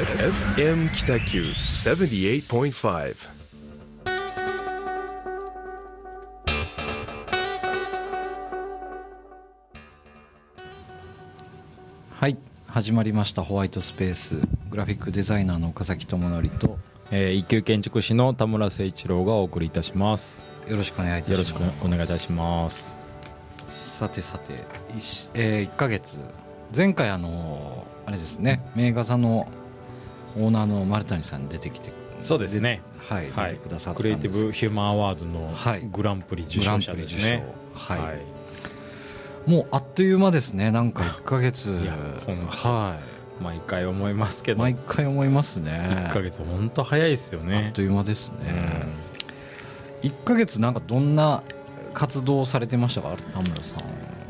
FM 北九78.5はい始まりましたホワイトスペースグラフィックデザイナーの岡崎智則とえー一級建築士の田村誠一郎がお送りいたしますよろしくお願いいたしよろますしくお願いいたしますさてさて、いしえ1ヶ月前回あのあれですね名画座のオーナーの丸谷さんに出てきてそうですね。はい、はい。出てくださったクリエイティブヒューマンアワードのはい。グランプリ受賞者ですね。はい、もうあっという間ですね。なんか1ヶ月。は毎回思いますけいど。毎回思いますね。1ヶ月本当早いですよあっねという間ですうね、ん。1ヶ月なんかどんな活動をされてましたか田村さん？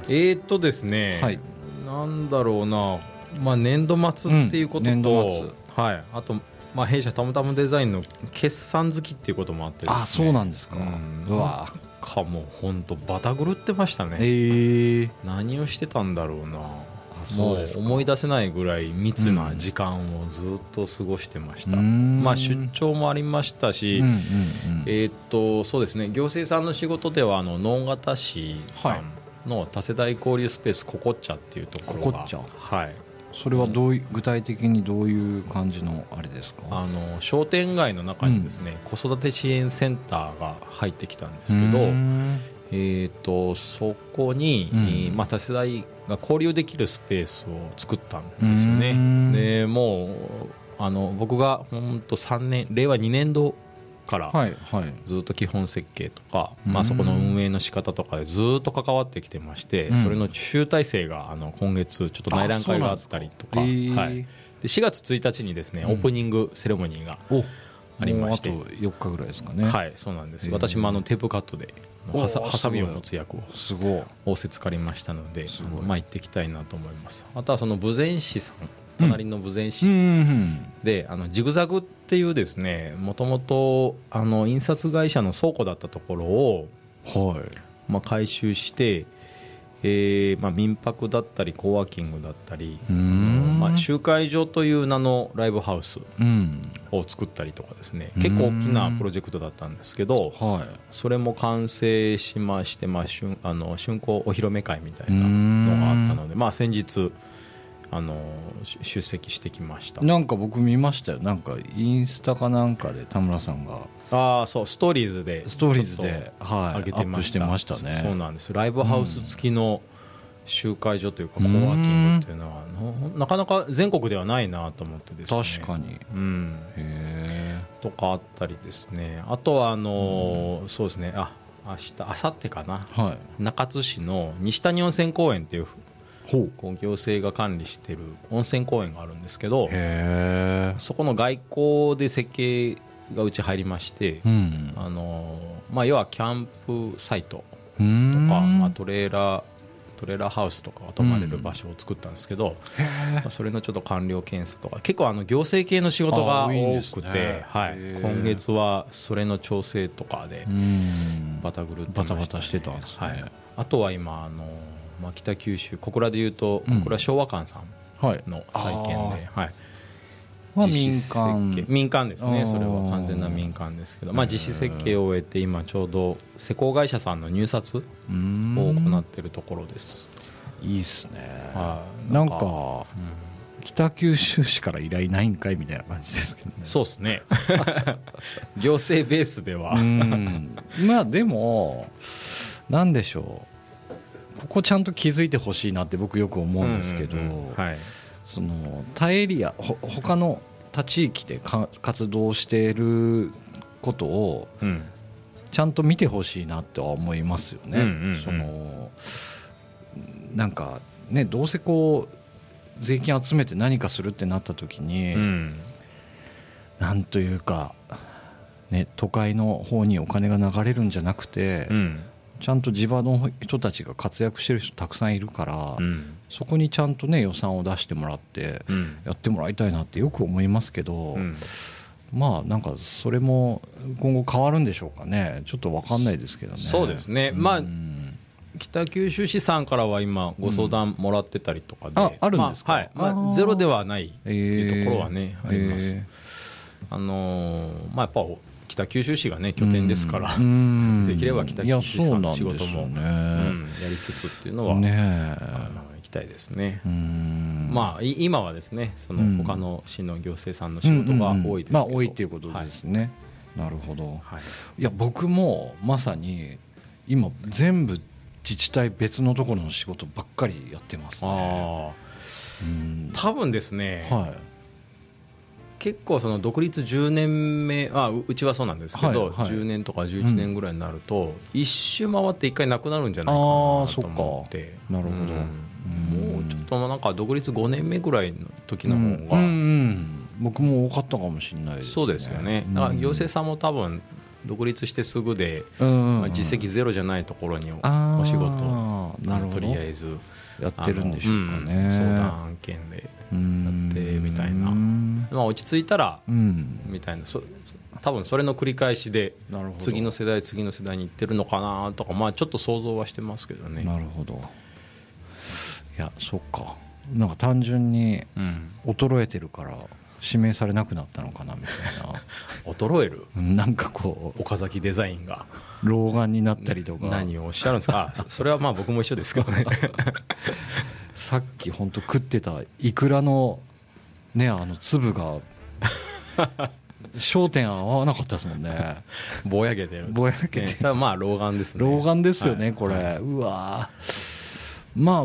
えーっとですね、はい。なんだろうな、まあ、年度末っていうことと、うん年度はい、あと、まあ、弊社たむたむデザインの決算好きっていうこともあってですねあそうなんですか、うん。うわ。かもう本当バタ狂ってましたね、ええ。何をしてたんだろうな。そもう思い出せないぐらい密な時間をずっと過ごしてました、うん。まあ出張もありましたし、うんうんうん。えーっとそうですね。行政さんの仕事ではあの能形市さんの多世代交流スペースココッチャっていうところが。はいそれはどうい具体的にどういう感じのあれですか？あの商店街の中にですね、子育て支援センターが入ってきたんですけど、うん。えー、とそこに、うん。えーまあ、多世代が交流できるスペースを作ったんですよね。うん。でもうあの僕が本当3年令和2年度からずっと基本設計とか、うん。まあ、そこの運営の仕方とかでずっと関わってきてまして、うん。それの集大成があの今月ちょっと内覧会があったりとかはい、で4月1日にですね、うん。オープニングセレモニーが、おありましてもうあと4日ぐらいですかね。はいそうなんです。私もあのテープカットではさハサミを持つ役をすごい。仰せつかりましたのでまあ行ってきたいなと思います。あとはその豊前市さん隣の豊前う市んで、あのジグザグっていうですねもともとあの印刷会社の倉庫だったところを、はい。まあ、回収して、えーまあ、民泊だったりコワーキングだったりまあ、集会所という名のライブハウスうん。を作ったりとかですね結構大きなプロジェクトだったんですけどはい。それも完成しまして、まあ、春あの竣工お披露目会みたいなのがあったので、まあ、先日あのし出席してきました。なんか僕見ましたよ。なんかインスタかなんかで田村さんが。ああそうストーリーズで。ストーリーズで、とはい、上げてました。アップしてましたね。そそうなんです。ライブハウス付きの集会所というかコうん。ワーキングっていうのはのなかなか全国ではないなと思ってですね。確かに。へうん。えとかあったりですね。あとはあのーそうですね。あ明日明後日かな。はい。中津市の西谷温泉公園っていうこう行政が管理してる温泉公園があるんですけどそこの外交で設計がうち入りまして、うん。あのーまあ、要はキャンプサイトととか、まあ、トレーラートレーラーハウスとかが泊まれる場所を作ったんですけど、まあそれのちょっと完了検査とか結構あの行政系の仕事があ多くて、すね。はい。今月はそれの調整とかでうん。バタ狂ってバタバタしてたんですね。はい、あとは今あの、まあ、北九州小倉でいうとうん。小倉昭和館さんはい。の再建で、はい、まあ実施民間設計。民間ですねそれは完全な民間ですけど、まあ、実施設計を終えて今ちょうど施工会社さんの入札をうん。行っているところです、いいっすね。はい。なんかうん。北九州市から依頼ないんかいみたいな感じですけどね。そうですね。行政ベースでは、うん。まあでもなんでしょうここちゃんと気づいてほしいなって僕よく思うんですけど、はい。その他エリアほ他の他地域でか活動していることをうん。ちゃんと見てほしいなっては思いますよね。うんうんうん。そのなんかねどうせこう税金集めて何かするってなった時に、うん。なんというか、ね、都会の方にお金が流れるんじゃなくて、うんちゃんと地場の人たちが活躍してる人たくさんいるから、うん。そこにちゃんとね予算を出してもらってうん。やってもらいたいなってよく思いますけど、うん。まあなんかそれも今後変わるんでしょうかね。ちょっと分かんないですけどね。そうですね。まあうん北九州市さんからは今ご相談もらってたりとかで、ああるんですか？まあはい。まあ、ゼロではないってえいうところはね、あります、えあのーまあやっぱ北九州市がね拠点ですから、うん。うん。できれば北九州市さんの仕事も、なんですようんねやりつつっていうのは、ねあの行きたいですね、うん。まあい今はですねそうん。の他の市の行政さんの仕事が多いですけど、まあ多いっていうことですね、なるほど。はい、はいいや僕もまさに今全部自治体別のところの仕事ばっかりやってますね。多分ですね、はい結構その独立10年目あううちはそうなんですけど、はいはい。10年とか11年ぐらいになると、一周回って一回なくなるんじゃないかなと思って。なるほど。うん。うん。もうちょっとなんか独立5年目ぐらいの時のうん方が、うんうん。僕も多かったかもしれないですね。そうですよね、だから行政さんも多分独立してすぐで、まあ、実績ゼロじゃないところにお仕事とりあえずやってるんでしょうかね。ん相談案件で、ってみたいな。うん。まあ、落ち着いたらうん。みたいな。そ多分それの繰り返しで次の世代次の世代に行ってるのかなとかまあちょっと想像はしてますけどね。なるほど。いやそっか。なんか単純にうん。衰えてるから指名されなくなったのかなみたい 衰える？ななんかこう岡崎デザインが。老眼になったりとか。何をおっしゃるんですか。それはまあ僕も一緒ですけどね さっき本当食ってたイクラのねあの粒が焦点合わなかったですもんね。ぼやけてる。ぼやけてる。ねそれはまあ老眼ですね。老眼ですよね、はい。これ、はいうわー。まあ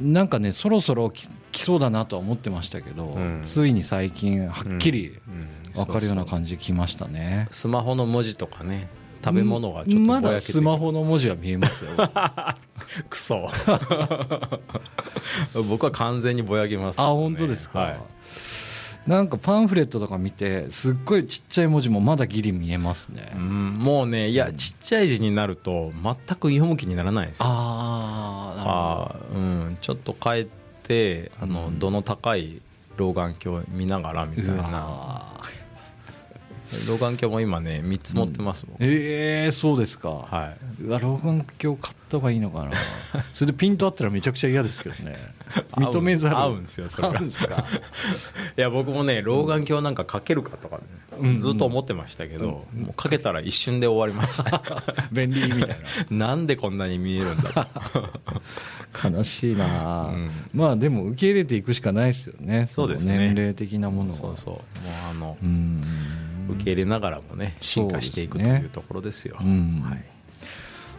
なんかねそろそろき来そうだなとは思ってましたけど、うん。ついに最近はっきりうん。分かるような感じで来ましたね。スマホの文字とかね食べ物がちょっとぼまやけてだスマホの文字は見えますよ クソ。僕は完全にぼやけますけあ本当ですか、はい。なんかパンフレットとか見てすっごいちっちゃい文字もまだギリ見えますね、うんもうねいやちっちゃい字になると全く読む気にならないですよ。ああうん。ちょっと帰ってあの、うん。度の高い老眼鏡見ながらみたいうなわ老眼鏡も今ね3つ持ってますもん、ええそうですか、はうわ老眼鏡買った方がいいのかな。それでピントあったらめちゃくちゃ嫌ですけどね。認めざる。合うんですよそれが合うんですか？いや僕もね老眼鏡なんかかけるかとかね、うん。ずっと思ってましたけど、もうかけたら一瞬で終わりました。便利みたいな。んでこんなに見えるんだと。な悲しいな、うん。まあでも受け入れていくしかないですよね。そうですね。の年齢的なものは。そうそう。もうあのう、ん受け入れながらもね進化していくというところですよ。うん。はい。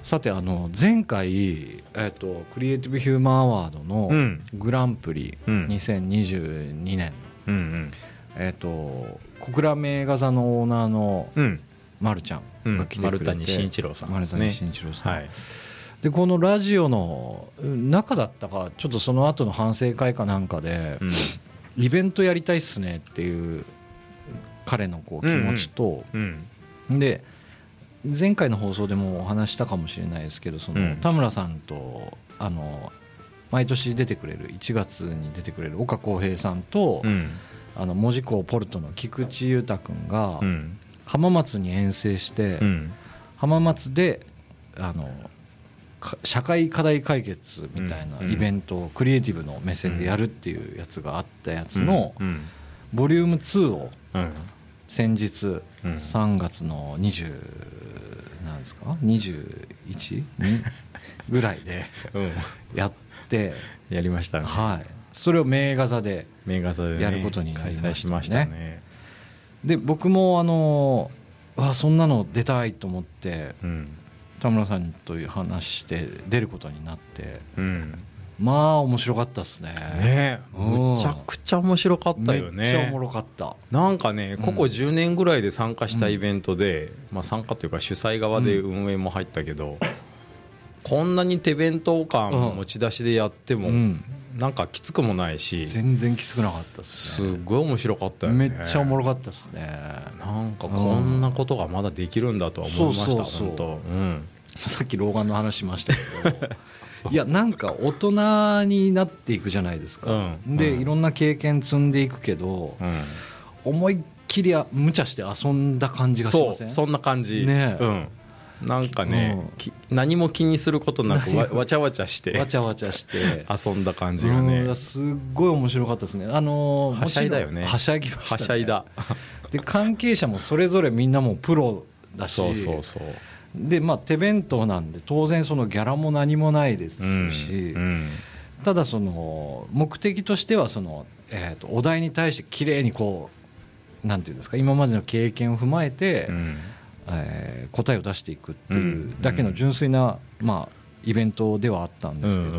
さてあの前回、えっとクリエイティブ・ヒューマン・アワードうのん。グランプリうん。2022年、うんえっと小倉名画座のオーナーの丸ちゃん。が来てくれて、丸谷慎一郎さんですね。丸谷慎一郎さん、はい。でこのラジオのうん中だったかちょっとその後の反省会かなんかで、うん。イベントやりたいっすねっていう彼のこう気持ちと、うんで前回の放送でもお話したかもしれないですけどその、うん。田村さんとあの毎年出てくれる1月に出てくれる岡浩平さんと、うん。あの門司港ポルトの菊池裕太君がうん。浜松に遠征して、うん。浜松であのか社会課題解決みたいなうん。イベントをクリエイティブの目線でやるっていうやつがあったやつのうん。ボリューム2をうん先日うん。3月の20なんですか？21? ぐらいでうん。やって、やりましたね。はい、それを名画座で名画座でねやることになりましたね。で僕もあのわそんなの出たいと思ってうん。田村さんという話して出ることになってうんまあ面白かったですね。ねうんむちゃくちゃ面白かったよね。めっちゃおもろかった。なんかねここうん10年ぐらいで参加したイベントで、まあ、参加というか主催側で運営も入ったけど、こんなに手弁当感うん持ち出しでやっても、うん。なんかきつくもないし全然きつくなかったですすねごい面白かったよね。めっちゃおもろかったですね。なんかこんなことがまだできるんだとは思いました本当。うん さっき老眼の話しましたけど。いやなんか大人になっていくじゃないですか、うん。うん。でいろんな経験積んでいくけど、うん。思いっきりあ無茶して遊んだ感じがしそません？うそんな感じ。ねえ。うん。なんかね、うん。き何も気にすることなくわわちゃわちゃしてわちゃわちゃして。遊んだ感じがね。うんすっごい面白かったですね。あのーはしゃいだよね。はしゃぎました、ね、はしゃいだ。で関係者もそれぞれみんなもうプロだし。そうそうそうでまあ手弁当なんで当然そのギャラも何もないですし、うんうんただその目的としてはその、えー、とお題に対してきれいにこうなんていうんですか今までの経験を踏まえて、うん。えー答えを出していくっていううんだけの純粋な、まあ、イベントではあったんですけど、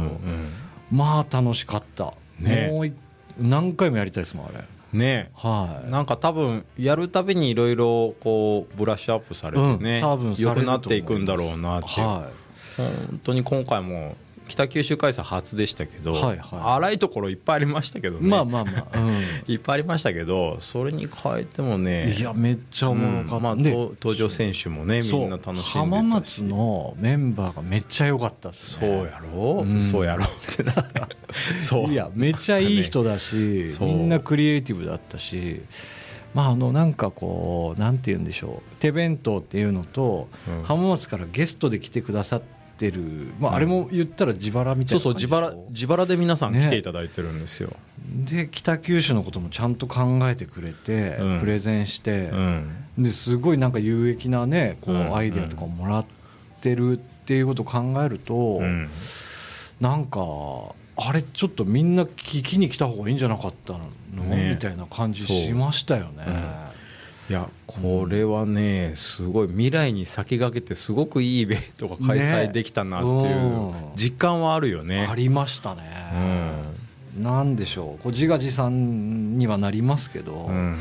まあ楽しかった、ね。もうい何回もやりたいですもんあれ。うんね。はい。なんか多分やるたびにいろいろこうブラッシュアップされてね、うん多分さ良くなっていくんだろうなっていう、は本当に今回も北九州開催初でしたけど、はいはい。荒いところいっぱいありましたけどい、ね、まあまあまあ、ういっぱいありましたけどそれに変えてもねん、いやめっちゃおもろかった、うんまあ、登場選手もねみんな楽しんでたし。浜松のメンバーがめっちゃ良かったですそうねやろ？う、うん。そうやろ？うってなってそう。いやめっちゃいい人だし、みんなクリエイティブだったしまああのなんかこうなんて言うんでしょう。手弁当っていうのと、うん。浜松からゲストで来てくださってる、まあ、うんあれも言ったら自腹みたいそうなそう自腹自腹で皆さん来ていただいてるんですよ、で北九州のこともちゃんと考えてくれて、うん。プレゼンして、うん。ですごいなんか有益なねこううん。アイデアとかをもらってるっていうことを考えると、うん。なんかあれちょっとみんな聞きに来た方がいいんじゃなかったの、ね。みたいな感じしましたよね。いやこれはねすごい未来に先駆けてすごくいいイベントが開催できたなっていううん実感はあるよね。ありましたね。なんでしょう。こう自画自賛にはなりますけど、うん、うん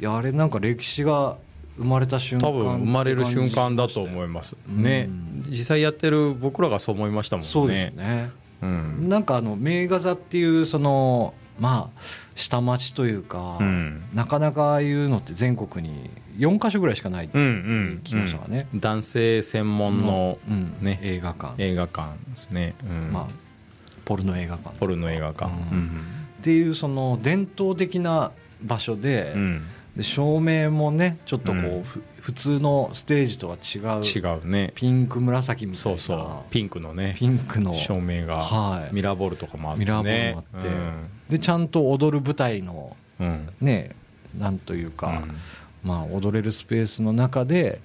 いやあれなんか歴史が生まれた瞬間多分生まれる瞬間だと思いまます。ね。うん。実際やってる僕らがそう思いましたもんね。そうですね。うん。なんかあの名画座っていうそのまあ下町というか、うん。なかなかああいうのって全国に4か所ぐらいしかないってうんう聞ん。きましたかね。男性専門のうん。ね。映画館、映画館ですね、うん。まあ、ポルノ映画館ポルノ映画館、うん。っていうその伝統的な場所で,、うん。で照明もねちょっとこう、普通のステージとは違う違うね。ピンク紫みたいな。そうそう。ピンクのね。ピンクの。照明が、はい。ミラーボールとかもあって、ね、ミラーボールもあってでちゃんと踊る舞台のうん。うんねなんというか、うん。まあ、踊れるスペースの中で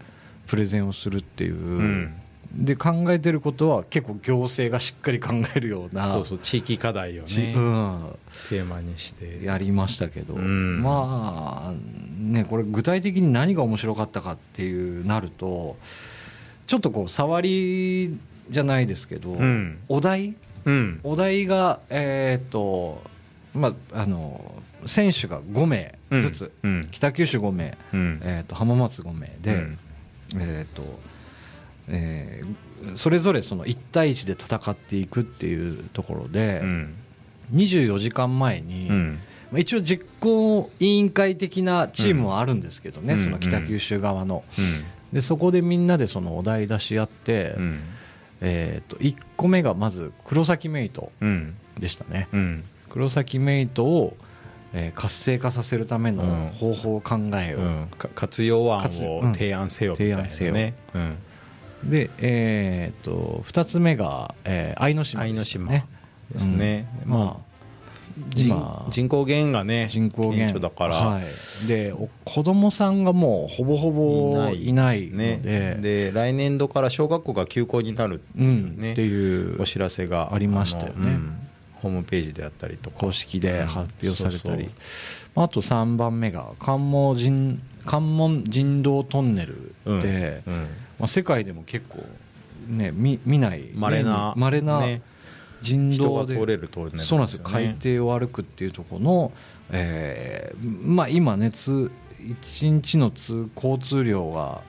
プレゼンをするっていう、うん。で考えてることは結構行政がしっかり考えるようなそうそう地域課題をちね、うん、テーマにして。やりましたけど、うん。まあねこれ具体的に何が面白かったかっていうなるとちょっとこう触りじゃないですけど、うん。お題？うん。お題がえっ、とまああの選手が5名ずつ、うん北九州5名、うん。えー、と浜松5名で、うん。えっ、と、えーそれぞれその1対1で戦っていくっていうところで、うん。24時間前に、うん。まあ一応実行委員会的なチームはあるんですけどね、うんその北九州側の。うん。でそこでみんなでそのお題出し合って、うん。えー、と1個目がまず黒崎メイトうん。でしたね。うん黒崎メイトを、えー活性化させるためのうん。方法を考えよう、うん。か活用案活をうん。提案せよみたいな提案せよ。ねうん。で、えー、と2つ目が、えー、愛の島でしたね。ですね。うん。まあ人今人口減がね人口減。だから、はい、でお子供さんがもうほぼほぼいないので。ね。で来年度から小学校が休校になるうん。ねっていうお知らせがありましたよねホームページであったりとか。公式で発表されたり、あと3番目が関門人関門人道トンネルで、うん。うん。まあ、世界でも結構、ね、見見ない。稀な稀なね。人人道で、が通れるトンネルそうなんですよ。海底を歩くっていうところの、えーまあ、今ねつ1日の通交通量が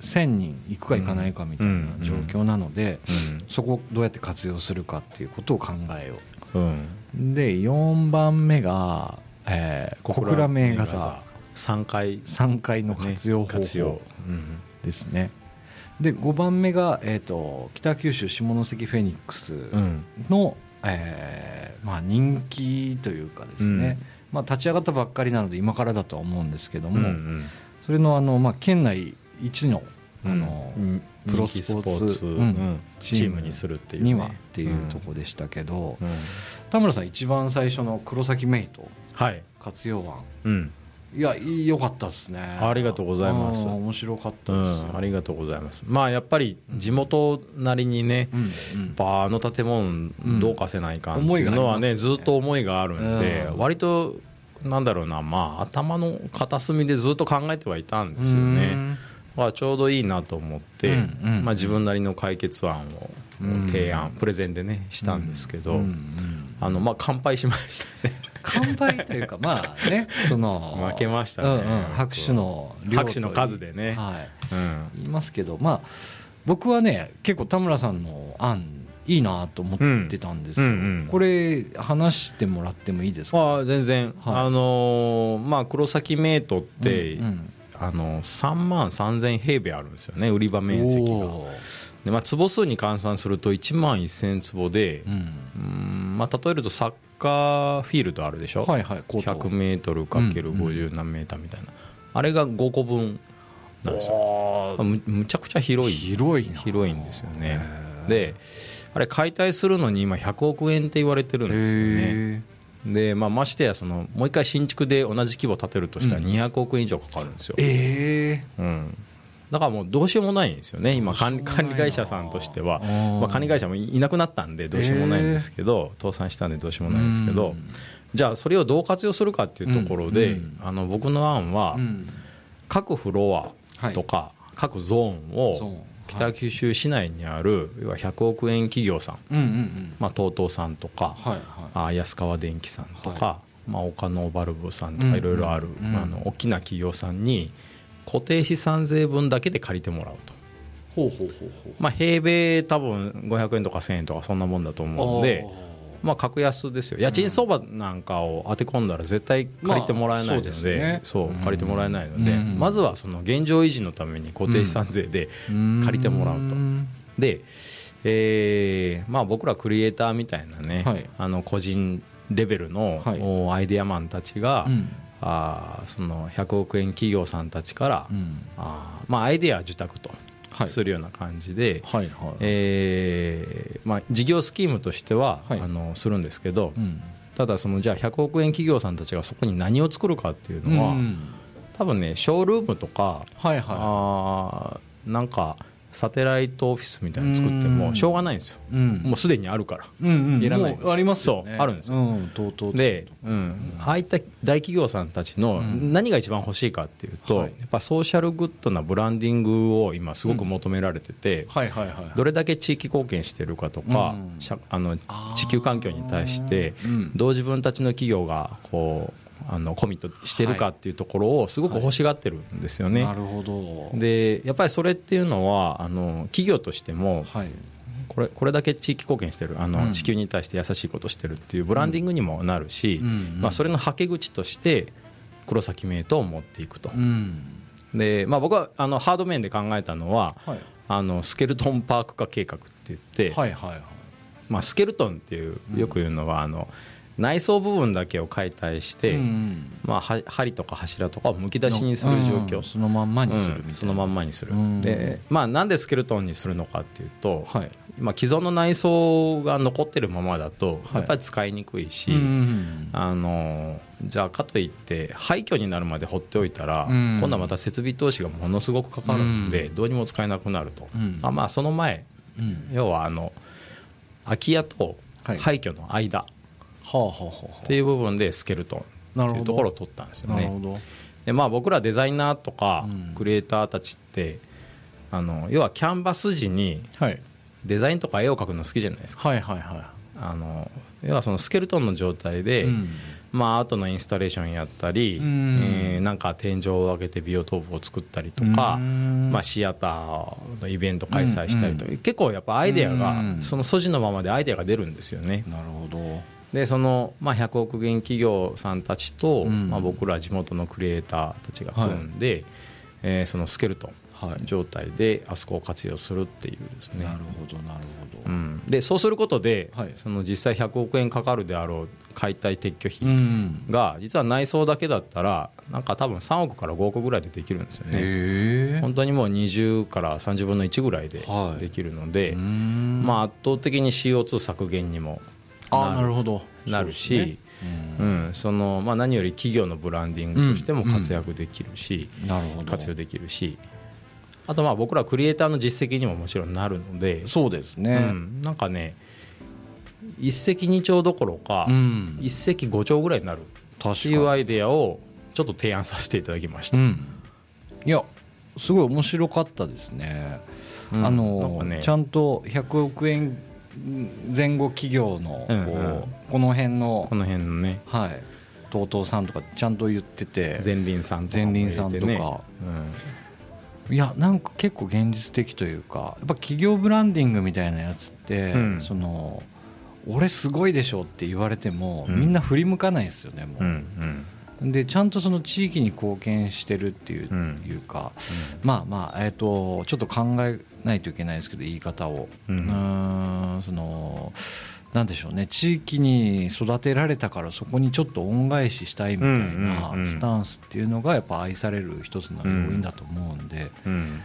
1000人行くか行かないかみたいなうん状況なので、うんそこをどうやって活用するかっていうことを考えよう。ん。うで4番目が、えー小倉名画座3回。3階の活用方法ですね。で5番目が、えー、と北九州下関フェニックスうん。の、えーまあ、人気というかですね、まあ、立ち上がったばっかりなので今からだとは思うんですけどうんも、それのあの、まあ、県内一の、あのうん。プロスポーツうん。うん。チームにするっていうね。にはっていうとこでしたけど、うん。田村さん一番最初の黒崎メイトはい、活用案。うん。いや良かったですね。ありがとうございます。うん面白かったうですありがとうございます。まあやっぱり地元なりにね、うんうん。やあの建物どうかせないかんって思いうのはねずっと思いがあるんでうん。割となんだろうなまあ頭の片隅でずっと考えてはいたんですよねまあちょうどいいなと思って、うんうん。まあ、自分なりの解決案をうん。提案プレゼンでねしたんですけど、うんうんあのまあ乾杯しましたね。乾杯というかまあね その負けましたね。うんうん拍手の拍手の数でね。はい。うん。言いますけどまあ僕はね結構田村さんの案いいなと思ってたんですよ、うんうんうんこれ話してもらってもいいですか？ああ全然、はい。あのーまあ黒崎メイトって、うんうんあの3万3000平米あるんですよね売り場面積が。で、まあ、坪数に換算すると1万1000坪でう、ん。うんまあ、例えるとサッカーフィールドあるでしょ、はいはいコート。100メートルかける50何メーターみたいな、あれが5個分なんですよ。むむちゃくちゃ広い。広いな。広いんですよね。であれ解体するのに今100億円って言われてるんですよね。へで、まあ、ましてやそのもう一回新築で同じ規模建てるとしたらうん。200億円以上かかるんですよ、ええ。うん、だからもうどうしようもないんですよね今管理会社さんとしては、うんまあ、管理会社もいなくなったんでどうしようもないんですけど、倒産したんでどうしようもないんですけど、うん。じゃあそれをどう活用するかっていうところで、うんうん。あの僕の案はうん。各フロアとか各ゾーンを北九州市内にある要は100億円企業さん、TOTO さんとか、はいはい。あ安川電機さんとか、はまあ、岡野バルブさんとうんかいろいろある、うん。あの大きな企業さんに固定資産税分だけで借りてもらうと、ほうほうほうほう。まあ、平米多分500円とか1000円とかそんなもんだと思うので、まあ、格安ですよ。家賃相場なんかを当て込んだら絶対借りてもらえないので,、まあそうね。借りてもらえないので、うん。まずはその現状維持のために固定資産税で借りてもらうと。ん。で、えーまあ、僕らクリエイターみたいなね、はい。あの個人レベルの、はい。おアイデアマンたちが、うん。あーその100億円企業さんたちから、うん。あーまあ、アイデア受託と。はいするような感じで、はいはい。えーまあ、事業スキームとしては、はい。あのするんですけど、うん。ただそのじゃあ100億円企業さんたちがそこに何を作るかっていうのは、うん多分ねショールームとか、はいはあーなんかサテライトオフィスみたいなの作ってうん。もしょうがないんですよ、いうん。もうすでにあるから。うんうん。いらないありますよね。そうあるんですよ。うんとうとうとで、うん、ああいった大企業さんたちのうん。何が一番欲しいかっていうと、はい。やっぱソーシャルグッドなブランディングを今すごく求められてて、はいはいはいどれだけ地域貢献してるかとか、あの地球環境に対してうん。どう自分たちの企業がこうあのコミットしてるかっていうところをすごく欲しがってるんですよね。なるほど。でやっぱりそれっていうのはあの企業としてもはい。これこれだけ地域貢献してるあの、うん。地球に対して優しいことしてるっていうブランディングにもなるし、うん。うん。まあ、それのはけ口として黒崎メイトを持っていくと、うん。で、まあ、僕はあのハード面で考えたのははい。あのスケルトンパーク化計画って言って、はいはいはい。まあ、スケルトンっていううんよく言うのはあの内装部分だけを解体して、うんまあ、は針とか柱とかをむき出しにする状況、うんそのまんまにするうん。そのまんまにする、うん。で、まあ、なんでスケルトンにするのかっていうと、はい。まあ、既存の内装が残ってるままだとはい。やっぱり使いにくいし、うんあのじゃあかといって廃墟になるまで放っておいたら、うん。今度はまた設備投資がものすごくかかるんで、うん。どうにも使えなくなると、うん。あまあその前うん。要はあの空き家とはい。廃墟の間。はあはあはあはっていう部分でスケルトンっていうところを取ったんですよね。でまあ僕らデザイナーとかうん。クリエイターたちってあの要はキャンバス時にはい。デザインとか絵を描くの好きじゃないですか。はいはいはあの要はそのスケルトンの状態で、いうん。まあ、アートのインスタレーションやったり、うん。えーなんか天井を上げてビオトープを作ったりとか、うん。まあ、シアターのイベント開催したりとか、結構やっぱアイデアが、うん。その素地のままでアイデアが出るんですよね。なるほどでその、まあ、100億元企業さんたちと、うん。まあ、僕ら地元のクリエイターたちが組んで、えーそのスケルトンはい。状態であそこを活用するっていうですね。なるほどなるほど。うん、でそうすることで、はい。その実際100億円かかるであろう解体撤去う費ん。が実は内装だけだったらなんか多分3億から5億ぐらいでできるんですよね。本当にもう20から30分の1ぐらいではい。できるので、ままあ圧倒的に CO2 削減にもああなるほど。なるし、そうんん。そのまあ、何より企業のブランディングとしても活躍できるし、なるほど。活用できるしあとまあ僕らクリエイターの実績にももちろんなるので、そうですうねん、なんかね一石二鳥どころか、うん。一石五鳥ぐらいになるっていうアイデアをちょっと提案させていただきました、うん。いやすごい面白かったですね。うん。あのねちゃんと100億円前後企業のこう、うんうん。この辺のこの辺のね。はい。TOTO さんとかちゃんと言ってて前輪さんとかも前輪さんとか。いやなんか結構現実的というかやっぱ企業ブランディングみたいなやつって、うん。その俺すごいでしょって言われても、うん。みんな振り向かないですよねもう、うんうんでちゃんとその地域に貢献してるっていう,、うん。いうかまあまあえっ、とちょっと考えないといけないですけど言い方を。ううん。そのなんでしょうね。地域に育てられたからそこにちょっと恩返ししたいみたいなん。スタンスっていうのがやっぱ愛される一つの要因だと思うんで、うん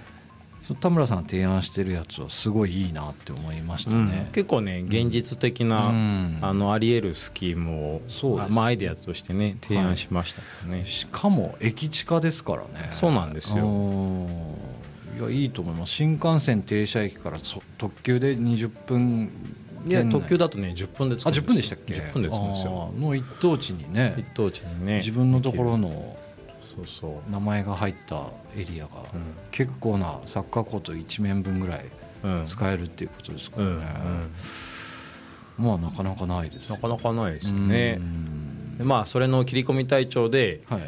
田村さんが提案してるやつはすごいいいなって思いましたうん。ね。結構ね現実的な、うん。あのあり得るスキームをそうまあ、アイデアとしてね提案しましたけどね、しかも駅地下ですからね。そうなんですよ。うんいやいいと思います。新幹線停車駅からそ特急で20分いや特急だとね10分で着くあ10んですよ分でしたっけ？10分で着くんですよ。の一等地にね。一等地にね自分のところのそうそう。名前が入ったエリアが結構なサッカーコート1面分ぐらいうん、うん使えるっていうことですかうんらね、うん。まあなかなかないですなかなかないですよね。うん。でまあそれの切り込み隊長ではい、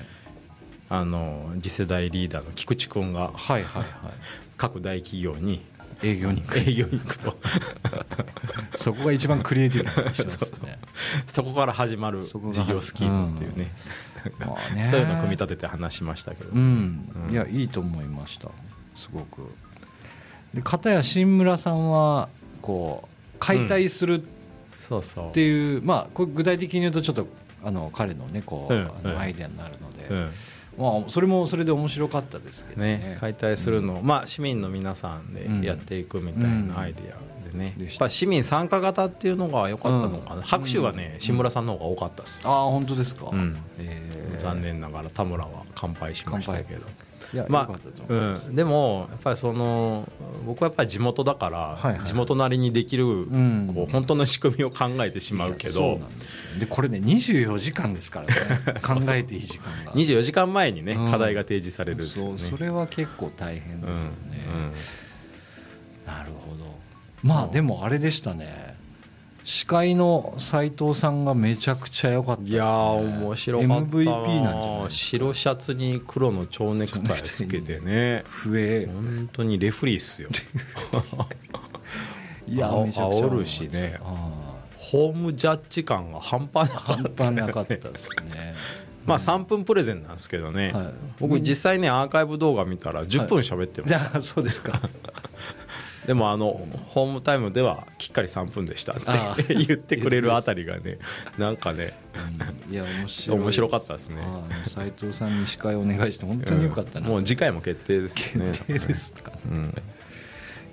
あの次世代リーダーの菊池君がはいはいはい。各大企業に営業に行く。営業に行くと。そこが一番クリエイティブな気がしますね。そこから始まる事業スキームっていうね,、まあね。そういうのを組み立てて話しましたけど、うん、うん。いやいいと思いました。すごく。で片や新村さんはこう解体するっていう、まあこれ具体的に言うとちょっとあの彼のねこう、うんあうん。のアイデアになるので、うん。まあ、それもそれで面白かったですけどね。ね、解体するのを、まあ、市民の皆さんでやっていくみたいなアイデアでね、うんやっぱり市民参加型っていうのが良かったのかな、うん。拍手はね新村さんの方が多かったですよ、ああ本当ですか、うん。えー。残念ながら田村は乾杯しましたけど。まあ、うん、でもやっぱりその僕はやっぱり地元だから、地元なりにできる、ん。こう本当の仕組みを考えてしまうけど。でこれね24時間ですからね。考えていい時間が。24時間前にね、うん。課題が提示されるんですよね。そうそれは結構大変ですよね、うん。なるほどまあでもあれでしたね。司会の斉藤さんがめちゃくちゃ良かったです、ね、いやー面白かったな MVP なんじゃない白シャツに黒の蝶ネクタイつけてね。笛。本当にレフリーっすよ。いやあめちゃくちゃ煽るしね。あホームジャッジ感が半端なかった端なかったですね。まあ3分プレゼンなんですけどね、はい。僕実際ねアーカイブ動画見たら10分喋ってました、じゃあそうですかでもあのホームタイムではきっかり3分でしたっあて 言ってくれるあたりがねなんかねうん。いや面白い面白かったですね。あー斉藤さんに司会お願いして本当に良かったな、うんもう次回も決定ですよね決定ですか。うん。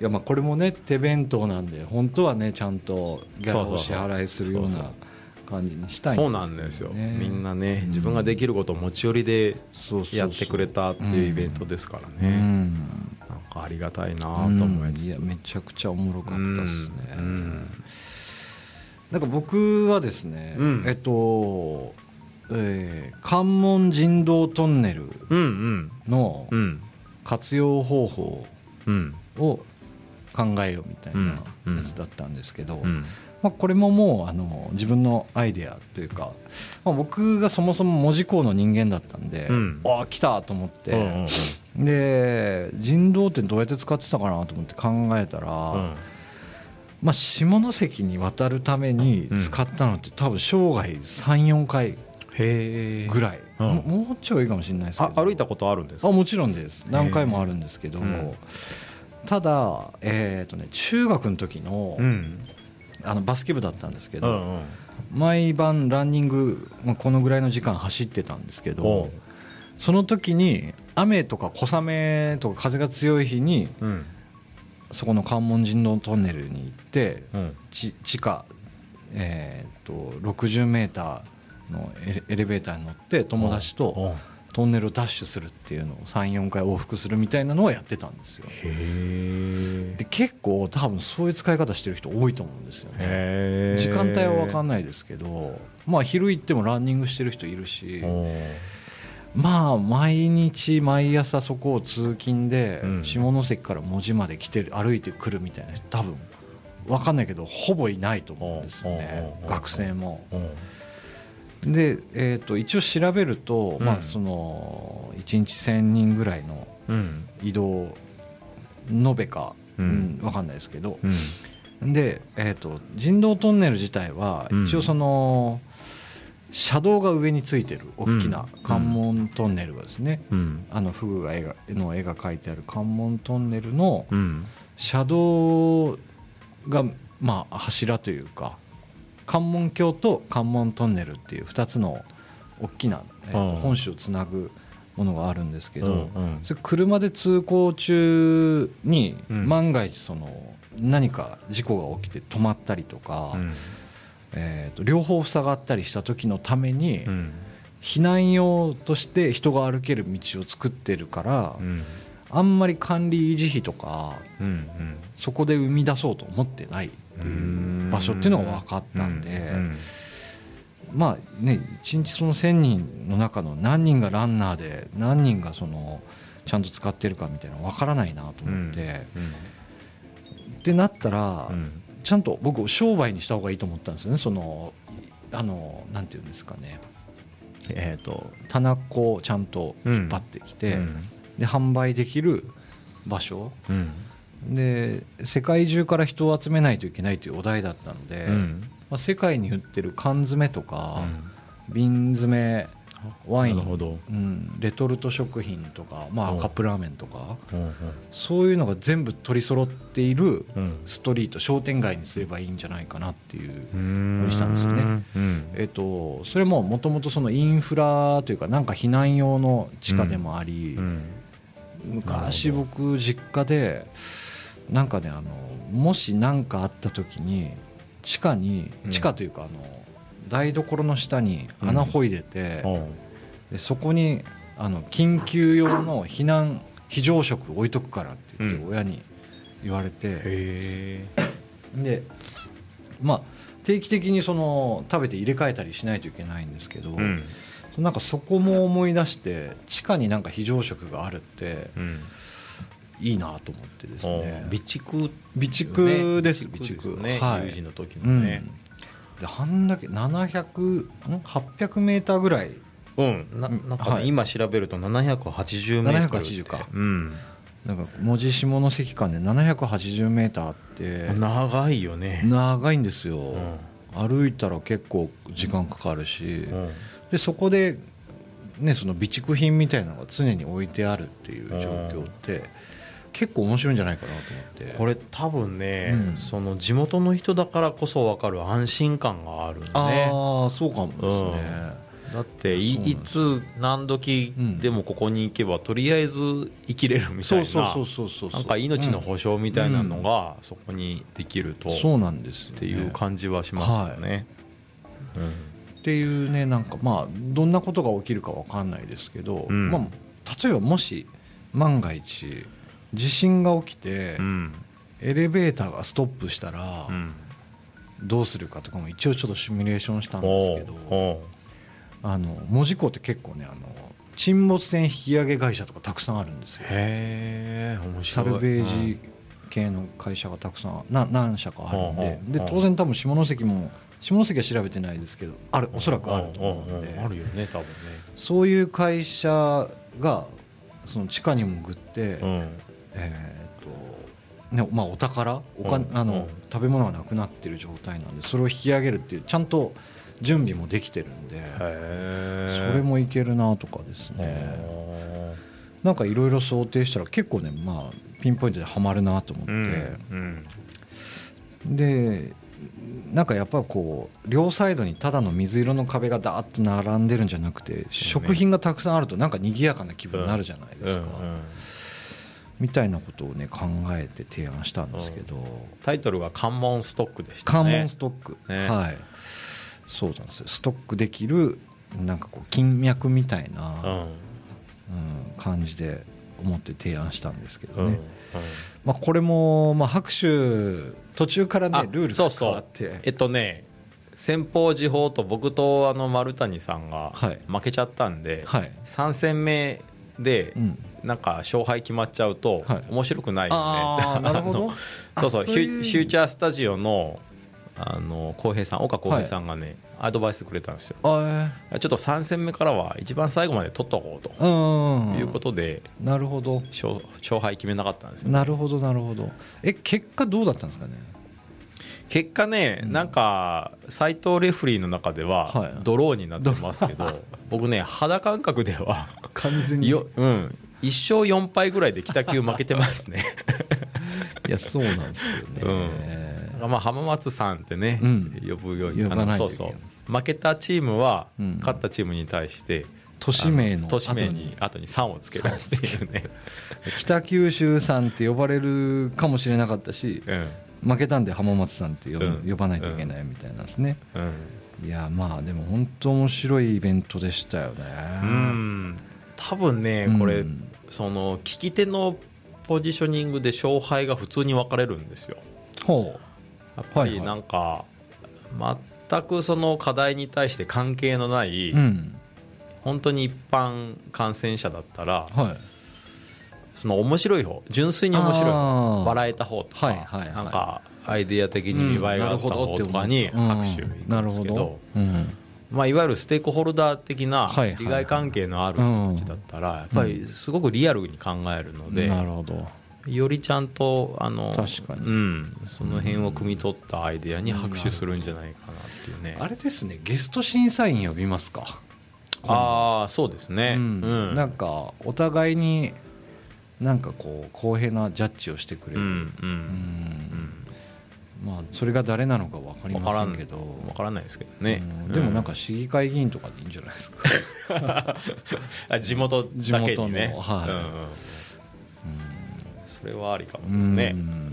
いやまあこれもね手弁当なんで本当はねちゃんとギャラを支払いするような感じにしたいんですけどそうなんですよ、みんなね自分ができることを持ち寄りでやってくれたっていうイベントですからうね、んなん。かありがたいなと思いつつ、いやめちゃくちゃおもろかったですね、うん。なんか僕はですね、うん。えっと、えー関門人道トンネルうんうん。のうん。活用方法うん。を考えようみたいなうん。やつだったんですけど、うんまあ、これももうあの自分のアイデアというか、まあ、僕がそもそも文字工の人間だったんで、うん。ああ来たと思って、うんうんで人道ってどうやって使ってたかなと思って考えたら、うん。まあ、下関に渡るために使ったのって多分生涯34回ぐらい。うん。ももうちょいかもしれないですけあど歩いたことあるんですか？あもちろんです。何回もあるんですけど、うん。ただ、えーとね、中学の時の,、うんあのバスケ部だったんですけど、うんうん。毎晩ランニング、まあ、このぐらいの時間走ってたんですけおどう。その時に雨とか小雨とか風が強い日にうん。そこの関門神道トンネルに行ってうん。ち地下、えー、と60メーターのエレベーターに乗って友達とトンネルをダッシュするっていうのを34回往復するみたいなのをやってたんですよ。へで結構多分そういう使い方してる人多いと思うんですよね。え時間帯は分かんないですけどまあ昼行ってもランニングしてる人いるしまあ毎日毎朝そこを通勤でうん。下関から門司まで来てる歩いてくるみたいな人多分分かんないけどほぼいないと思うんですよね。うん学生も。うんで、えー、と一応調べると、うん。まあその1日1000人ぐらいのうん。移動延べか、ううんん分かんないですけど。うん。で、えー、と人道トンネル自体はうん。一応その車道が上についてる大きなうん。関門トンネルがですね、うん。あのフグが絵がの絵が描いてある関門トンネルのうん。車道がまあ柱というか関門橋と関門トンネルっていう2つの大きな、えー本州をつなぐものがあるんですけど、それ車で通行中にうん。万が一その何か事故が起きて止まったりとか、うん。えーと両方塞がったりした時のためにうん。避難用として人が歩ける道を作ってるから、うんあんまり管理維持費とかうんそこで生み出そうと思ってないっていう場所っていうのが分かったんで、うんまあね1日その1,000人の中の何人がランナーで何人がそのちゃんと使ってるかみたいなの分からないなと思って、ってなったら、うん。ちゃんと僕商売にした方がいいと思ったんですよね。そのあのなんていうんですかね。えー、と棚子をちゃんと引っ張ってきて、うんで販売できる場所。うん。で世界中から人を集めないといけないというお題だったので、うん。まあ、世界に売ってる缶詰とか、瓶詰ワインうん、レトルト食品とか、まあ、うん。カップラーメンとかうんそういうのが全部取り揃っているうん。ストリート商店街にすればいいんじゃないかなっていう、うん。にしたんですよね。うん。えっとそれももともとそのインフラというかなんか避難用の地下でもあり、うん昔僕実家でなんかねあのもし何かあった時に地下にうん。地下というかあの台所の下に穴掘いでて、う。んでそこにあの緊急用の避難非常食置いとくからって言ってうん。親に言われて、へでまあ定期的にその食べて入れ替えたりしないといけないんですけど、なんかそこも思い出して地下になんか非常食があるってうん。いいなと思ってですね。備蓄？備蓄です。備備蓄蓄ねはい有事の時うんのね。であん。だけ700ん？800メーターぐらい。うん。ななんか今調べると780メートルって。780か。うん。なんか門司下関間で780メーターあって。長いよね。長いんですよ、うん。歩いたら結構時間かかるし、うんでそこで、ね、その備蓄品みたいなのが常に置いてあるっていう状況って結構面白いんじゃないかなと思って。これ多分ね、うん。その地元の人だからこそ分かる安心感があるねああそうかもですね、だっていつ何時でもここに行けば、とりあえず生きれるみたいなそうそうそうそうそうなんか命の保証みたいなのがそこにできると、っうんそうなんですよね。ていう感じはしますよね。っていうねなんかまあどんなことが起きるかわかんないですけど、うん。まあ、例えばもし万が一地震が起きて、うん。エレベーターがストップしたらうん。どうするかとかも一応ちょっとシミュレーションしたんですけどあの門司港って結構ねあの沈没船引き上げ会社とかたくさんあるんですよ。へえ面白い。サルベージ系の会社がたくさんな何社かあるんで。で当然多分下関も下関は調べてないですけどある。おそらくあると思うんであるよね多分そういう会社がその地下に潜って、ねうん。えーとねまあ、お宝？お金、うんあのうん食べ物がなくなってる状態なんでそれを引き上げるっていうちゃんと準備もできてるんでへそれもいけるなとかですね。なんかいろいろ想定したら結構ねまあピンポイントではまるなと思って、うん。でなんかやっぱこう両サイドにただの水色の壁がダーッと並んでるんじゃなくて、食品がたくさんあるとなんか賑やかな気分になるじゃないですか、みたいなことをね考えて提案したんですけど、タイトルが関門ストックでしたね。関門ストック、ね。はい。そうなんですよ。ストックできるなんかこう金脈みたいな、うん。うん感じで思って提案したんですけどね、うんまあ、これも、まあ、拍手途中からねあルールがそうそう。変わって。えっとね先方時報と僕とあの丸谷さんがはい。負けちゃったんで、はい、3戦目でうん、なんか勝敗決まっちゃうとはい。面白くないよねああなるほど。そうそうフューチャースタジオのあの浩平さん岡浩平さんがね、アドバイスくれたんですよ。あちょっと3戦目からは一番最後まで取っとこうと。いうことでなるほど。勝勝敗決めなかったんですよなるほどなるほど。え結果どうだったんですかね？結果ね、うん。なんか斎藤レフリーの中でははい。ドローになってますけど、僕ね肌感覚では完全に。よ、うん、1勝4敗ぐらいで北球負けてますね。いやそうなんですよね、まあ浜松さんってね、うん。呼ぶようにそうそう。負けたチームは、うん。勝ったチームに対して都市名のあ都市名後に。後に3をつけるっていうね、北九州さんって呼ばれるかもしれなかったしうん。負けたんで浜松さんって呼呼ばないといけないみたいなんですね、うん。いやまあでも本当面白いイベントでしたよね。うん。多分ねこれ、うんその聞き手のポジショニングで勝敗が普通に分かれるんですよ。ほやっぱりなんか、全くその課題に対して関係のない、本当に一般感染者だったらはい。その面白い方純粋に面白い笑えた方とか、なんかアイデア的に見栄えがあった方とかにうん拍手いくんですけど,、まあ、いわゆるステークホルダー的な利害関係のある人たちだったらやっぱりすごくリアルに考えるので、なるほどよりちゃんとあの確かに。うん、その辺を汲み取ったアイデアに拍手するんじゃないかなっていうね、あれですね。ゲスト審査員呼びますか？ああそうですね、ううん。んなんかお互いになんかこう公平なジャッジをしてくれる、うんうん。うん。まあそれが誰なのか分かりませんけど。分からないですけどね、うん。でもなんか市議会議員とかでいいんじゃないですか、あ地元だけにね。地元のはい。うんそれはありかもですね。うん。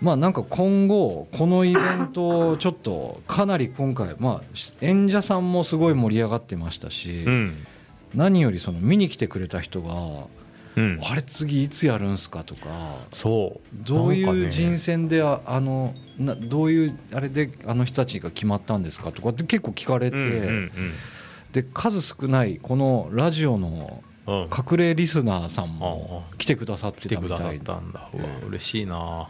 まあなんか今後このイベントちょっとかなり今回まあ演者さんもすごい盛り上がってましたし、うん。何よりその見に来てくれた人がうん。あれ次いつやるんすかとかそう。どういう人生選でああのなどういうあれであの人たちが決まったんですかとかって結構聞かれて、で数少ないこのラジオの隠れリスナーさんうんも来てくださって来てくださったんだ。うわええ。嬉しいな。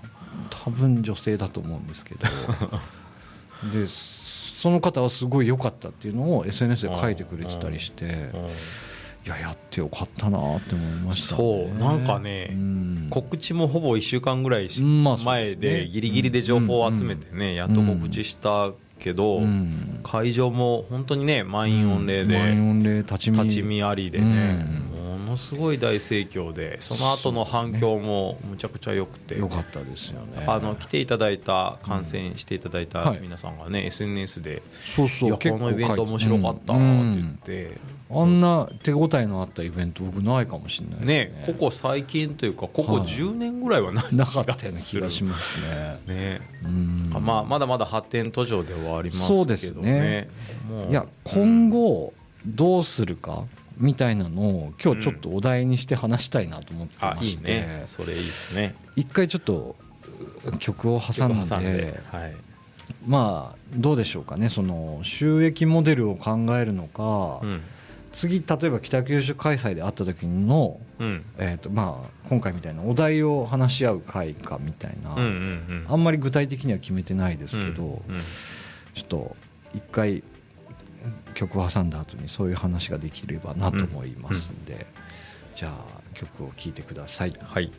多分女性だと思うんですけど。でその方はすごい良かったっていうのを SNS で書いてくれてたりしてうんいややってよかったなって思いましたね。そうなんかねうん。告知もほぼ1週間ぐらい前でギリギリで情報を集めてねやっと告知したけどうん。会場も本当にね満員御礼で満員御礼立ち見ありでね。うんものすごい大盛況でその後の反響もむちゃくちゃ良くて。よかったですよね。あの来ていただいた観戦していただいたはい。皆さんがね SNS で「いやそうそうこのイベント面白かった」ってうん。言ってあんな手応えのあったイベント僕ないかもしれないですね。ここ最近というかここはい。10年ぐらいはないなかったような気がしますね。ね。うん。まあまだまだ発展途上ではありますけどね。そうですね。いや今後どうするかみたいなのを今日ちょっとお題にして話したいなと思ってあいいまして、ね。それいいですね。一回ちょっと曲を挟んで。はい。まあどうでしょうかね。その収益モデルを考えるのか、うん。次例えば北九州開催で会った時の、うん。えーとまあ、今回みたいなお題を話し合う会かみたいな、うんうんうん。あんまり具体的には決めてないですけど、うんうん。ちょっと一回曲を挟んだ後にそういう話ができればなと思いますんで、じゃあ曲を聴いてください。はい